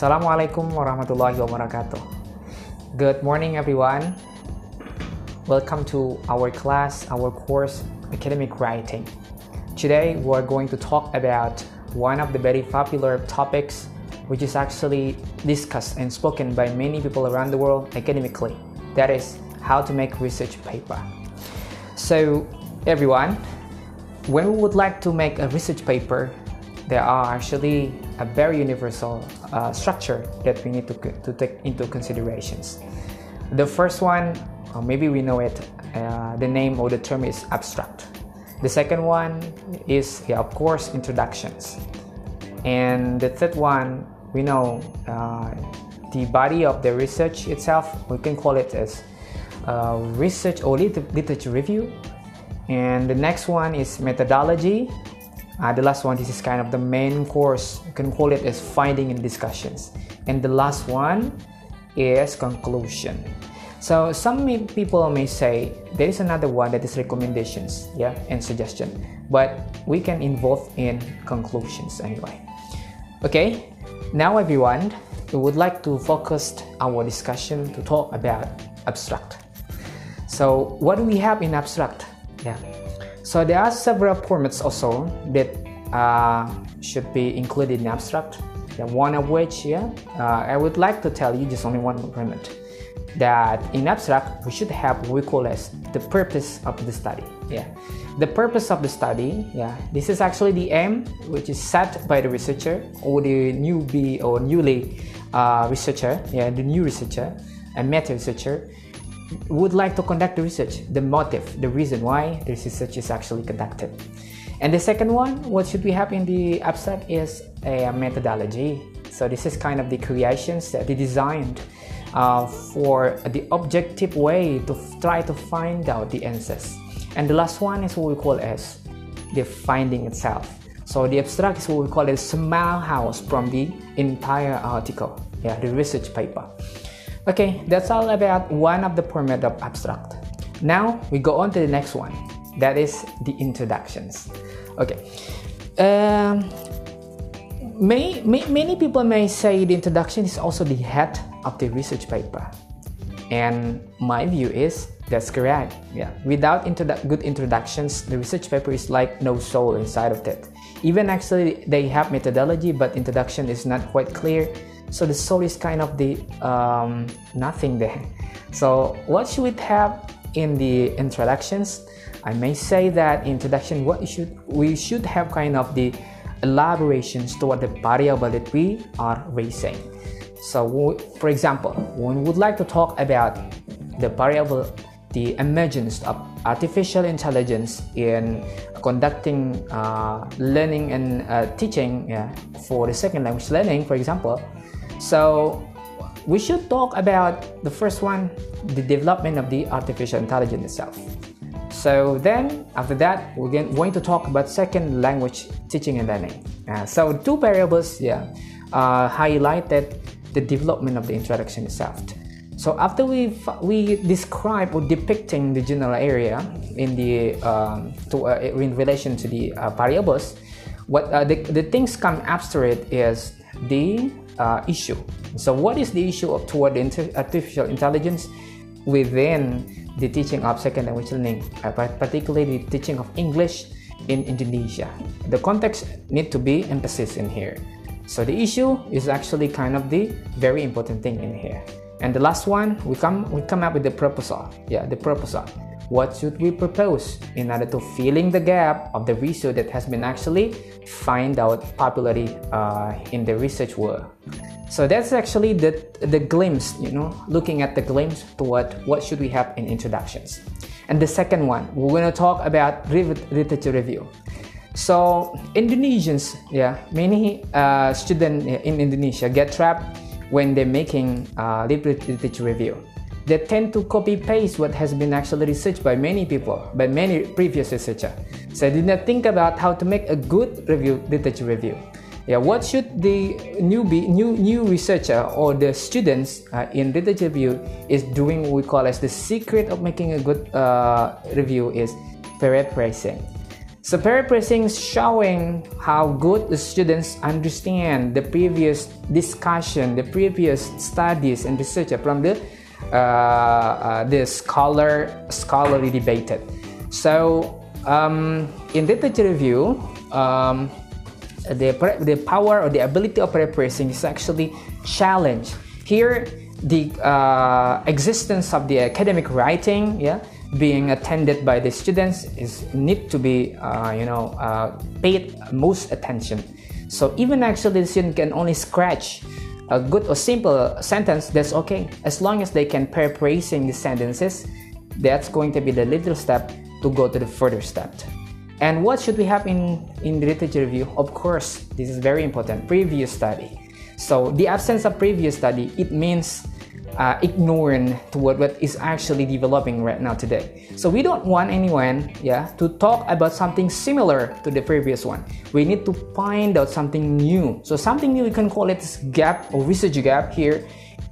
Assalamualaikum warahmatullahi wabarakatuh. Good morning, everyone. Welcome to our class, our course, Academic Writing. Today, we're going to talk about one of the very popular topics, which is actually discussed and spoken by many people around the world academically. That is how to make research paper. So, everyone, when we would like to make a research paper, there are actually a very universal uh, structure that we need to, to take into considerations. The first one, maybe we know it, uh, the name or the term is abstract. The second one is, yeah, of course, introductions. And the third one, we know uh, the body of the research itself, we can call it as uh, research or literature review. And the next one is methodology, uh, the last one, this is kind of the main course. You can call it as finding and discussions. And the last one is conclusion. So some people may say there is another one that is recommendations, yeah, and suggestion. But we can involve in conclusions anyway. Okay, now everyone, we would like to focus our discussion to talk about abstract. So what do we have in abstract? Yeah. So there are several formats also that uh, should be included in abstract. Yeah, one of which, yeah, uh, I would like to tell you just only one format. That in abstract we should have what we call as the purpose of the study. Yeah, the purpose of the study. Yeah, this is actually the aim which is set by the researcher or the newbie or newly uh, researcher. Yeah, the new researcher, a meta researcher would like to conduct the research, the motive, the reason why the research is actually conducted. And the second one, what should we have in the abstract is a methodology. So this is kind of the creations that they designed uh, for the objective way to try to find out the answers. And the last one is what we call as the finding itself. So the abstract is what we call a small house from the entire article, yeah, the research paper. Okay, that's all about one of the format of abstract. Now we go on to the next one. That is the introductions. Okay. Um, may, may, many people may say the introduction is also the head of the research paper. And my view is that's correct. Yeah. Without introdu- good introductions, the research paper is like no soul inside of it. Even actually, they have methodology, but introduction is not quite clear so the soul is kind of the um, nothing there. So what should we have in the introductions? I may say that introduction what should we should have kind of the elaborations toward the variable that we are raising. So for example we would like to talk about the variable the emergence of artificial intelligence in conducting uh, learning and uh, teaching yeah, for the second language learning for example so we should talk about the first one, the development of the artificial intelligence itself. So then after that, we're going to talk about second language teaching and learning. Uh, so two variables, yeah, uh, highlighted the development of the introduction itself. So after we we describe or depicting the general area in the um, to, uh, in relation to the uh, variables, what uh, the, the things come after it is the uh, issue. So, what is the issue of toward artificial intelligence within the teaching of second language learning, uh, particularly the teaching of English in Indonesia? The context need to be emphasis in here. So the issue is actually kind of the very important thing in here. And the last one, we come we come up with the proposal. Yeah, the proposal what should we propose in order to filling the gap of the research that has been actually find out popularly uh, in the research world? So that's actually the the glimpse you know looking at the glimpse toward what should we have in introductions. And the second one we're going to talk about literature review. So indonesians yeah many uh, students in indonesia get trapped when they're making uh, literature review they tend to copy paste what has been actually researched by many people, by many previous researchers. So I did not think about how to make a good review, literature review. Yeah, what should the newbie, new new researcher or the students uh, in literature review is doing what we call as the secret of making a good uh, review is paraphrasing. So paraphrasing is showing how good the students understand the previous discussion, the previous studies and research from the the scholar scholarly debated. So um, in literature review, um, the the power or the ability of paraphrasing is actually challenged. Here, the uh, existence of the academic writing, yeah being attended by the students is need to be uh, you know uh, paid most attention so even actually the student can only scratch a good or simple sentence that's okay. As long as they can paraphrasing the sentences that's going to be the little step to go to the further step. And what should we have in in the literature review? Of course this is very important previous study. So the absence of previous study it means uh, ignoring to what, is actually developing right now today. So we don't want anyone, yeah, to talk about something similar to the previous one. We need to find out something new. So something new, we can call it gap or research gap here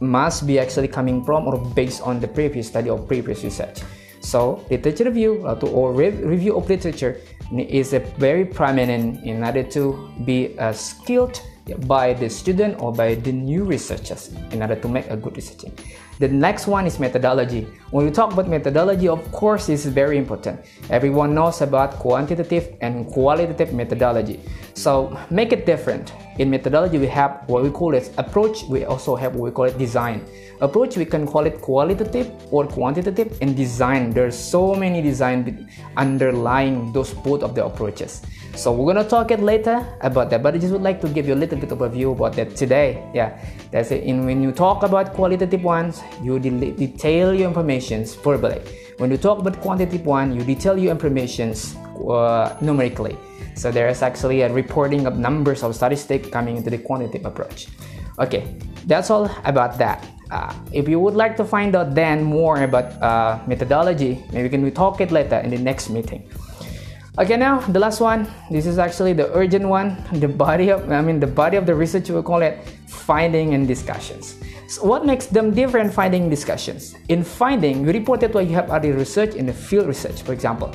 must be actually coming from or based on the previous study or previous research. So literature review uh, to, or re review of literature is a very prominent in order to be a skilled by the student or by the new researchers in order to make a good research. The next one is methodology. When we talk about methodology, of course, this is very important. Everyone knows about quantitative and qualitative methodology. So make it different. In methodology, we have what we call it approach. We also have what we call it design. Approach, we can call it qualitative or quantitative. And design, there's so many design underlying those both of the approaches. So we're gonna talk it later about that, but I just would like to give you a little bit of a view about that today. Yeah, that's it. And when you talk about qualitative ones, you de- detail your informations verbally. When you talk about quantitative one, you detail your informations uh, numerically. So there is actually a reporting of numbers of statistics coming into the quantitative approach. Okay, that's all about that. Uh, if you would like to find out then more about uh, methodology, maybe we can talk it later in the next meeting. Okay, now the last one. This is actually the urgent one. The body of, I mean, the body of the research. We call it finding and discussions. So what makes them different? Finding discussions. In finding, you reported what you have already researched in the field research. For example,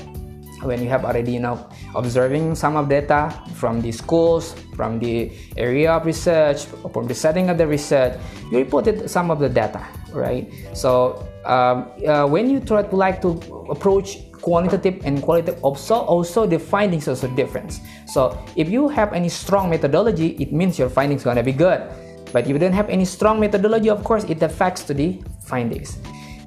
when you have already you know observing some of data from the schools, from the area of research, from the setting of the research, you reported some of the data, right? So um, uh, when you try to like to approach quantitative and qualitative also also the findings also different so if you have any strong methodology it means your findings gonna be good but if you don't have any strong methodology of course it affects to the findings.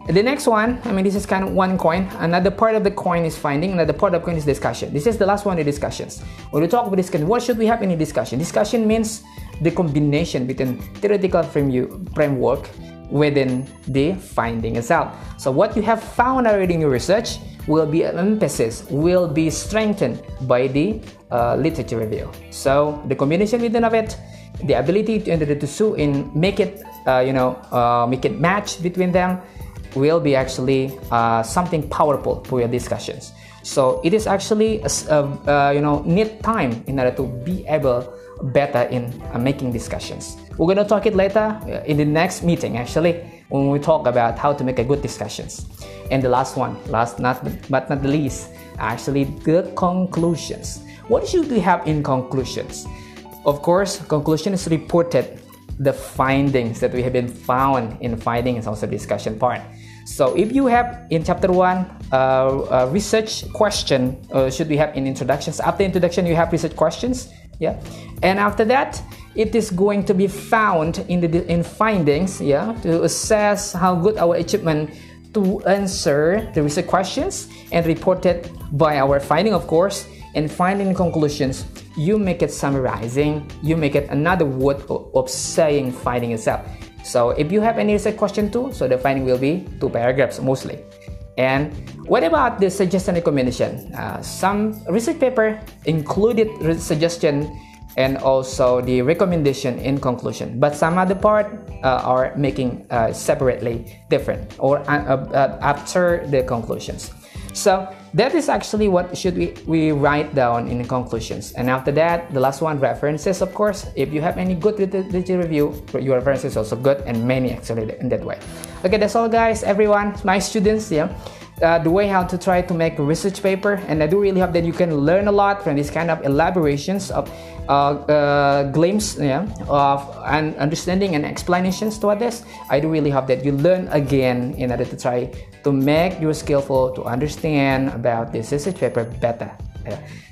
The next one i mean this is kind of one coin. Another part of the coin is finding another part of coin is discussion. This is the last one the discussions. When we talk about discussion what should we have in a discussion? Discussion means the combination between theoretical framework within the finding itself. So what you have found already in your research will be emphasis will be strengthened by the uh, literature review. So the combination within of it the ability to enter the two and make it uh, you know uh, make it match between them will be actually uh, something powerful for your discussions so it is actually a, uh, you know need time in order to be able better in uh, making discussions we're going to talk it later in the next meeting actually when we talk about how to make a good discussions and the last one, last not but not the least, actually the conclusions. What should we have in conclusions? Of course, conclusion is reported the findings that we have been found in finding is also discussion part. So if you have in chapter one uh, research question, uh, should we have in introductions? After introduction, you have research questions, yeah, and after that, it is going to be found in the in findings, yeah, to assess how good our achievement to answer the research questions and reported by our finding, of course. And finding conclusions, you make it summarizing, you make it another word of saying finding itself. So if you have any research question too, so the finding will be two paragraphs mostly. And what about the suggestion recommendation? Uh, some research paper included suggestion and also the recommendation in conclusion but some other part uh, are making uh, separately different or uh, uh, after the conclusions so that is actually what should we, we write down in the conclusions. And after that the last one references of course. If you have any good literature review your references also good and many actually in that way. Okay that's all guys. Everyone my students yeah. Uh, the way how to try to make a research paper. And i do really hope that you can learn a lot from this kind of elaborations of uh, uh, glimpse yeah, of an understanding and explanations to this. I do really hope that you learn again in order to try to make you skillful to understand about this research paper better.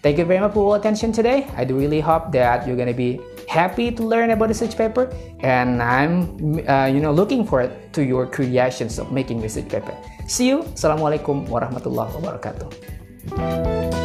Thank you very much for your attention today. I do really hope that you're gonna be happy to learn about research paper, and I'm, uh, you know, looking forward to your creations of making research paper. See you. Assalamualaikum warahmatullahi wabarakatuh.